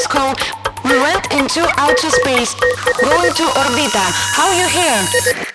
Moscow. We went into outer space, going to Orbita. How are you here?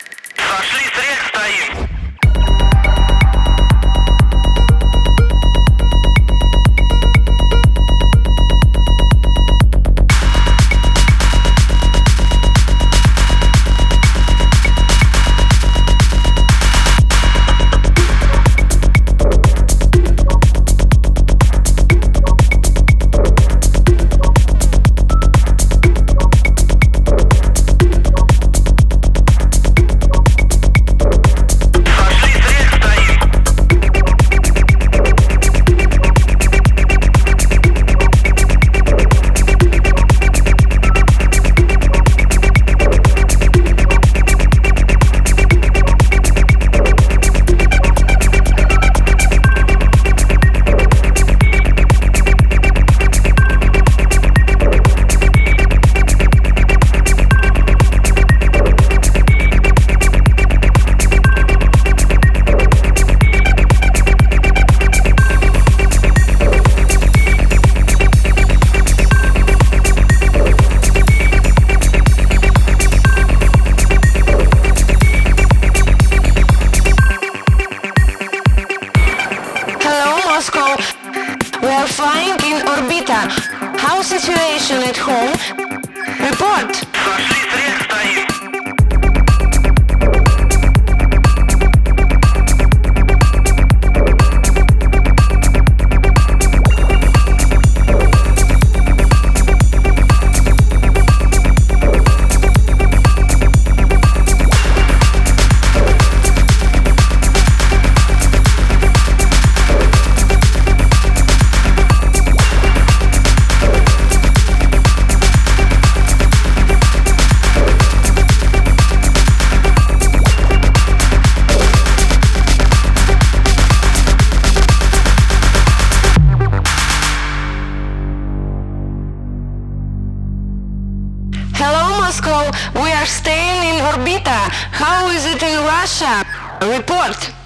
Moscow. We are staying in Orbita. How is it in Russia? Report.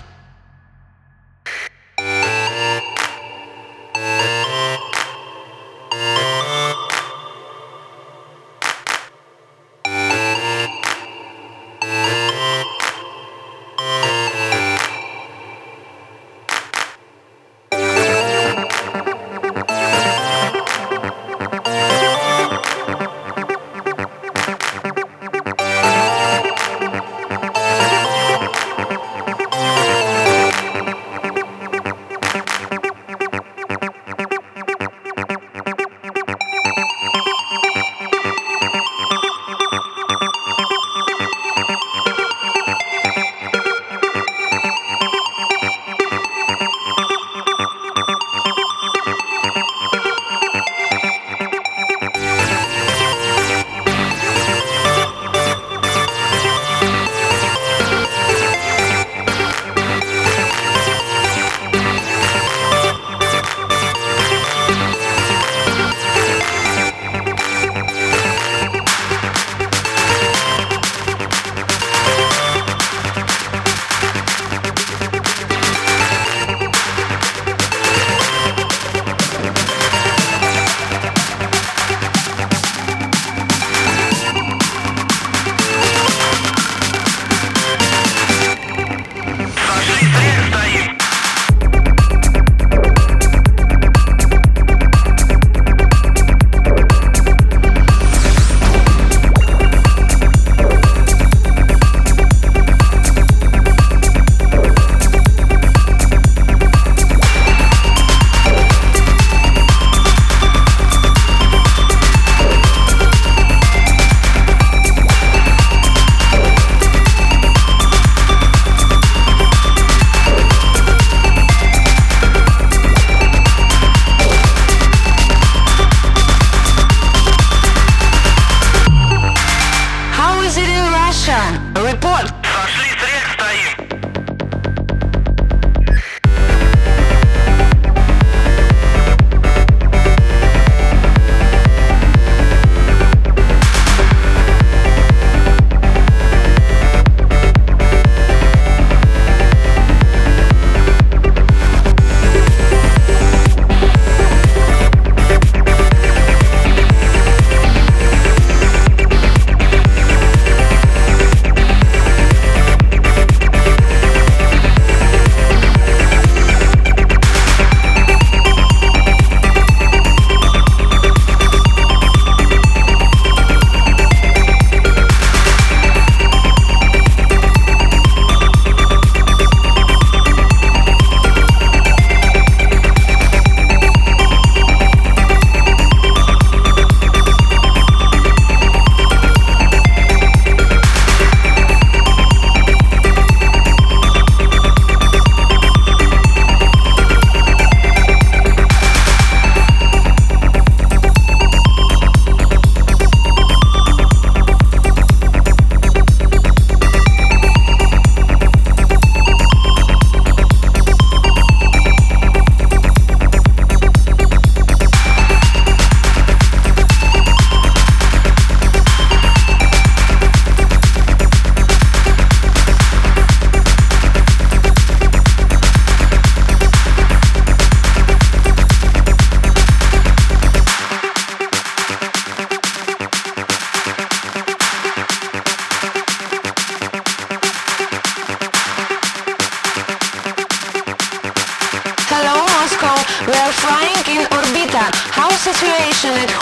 Flying in Orbita. How situation at?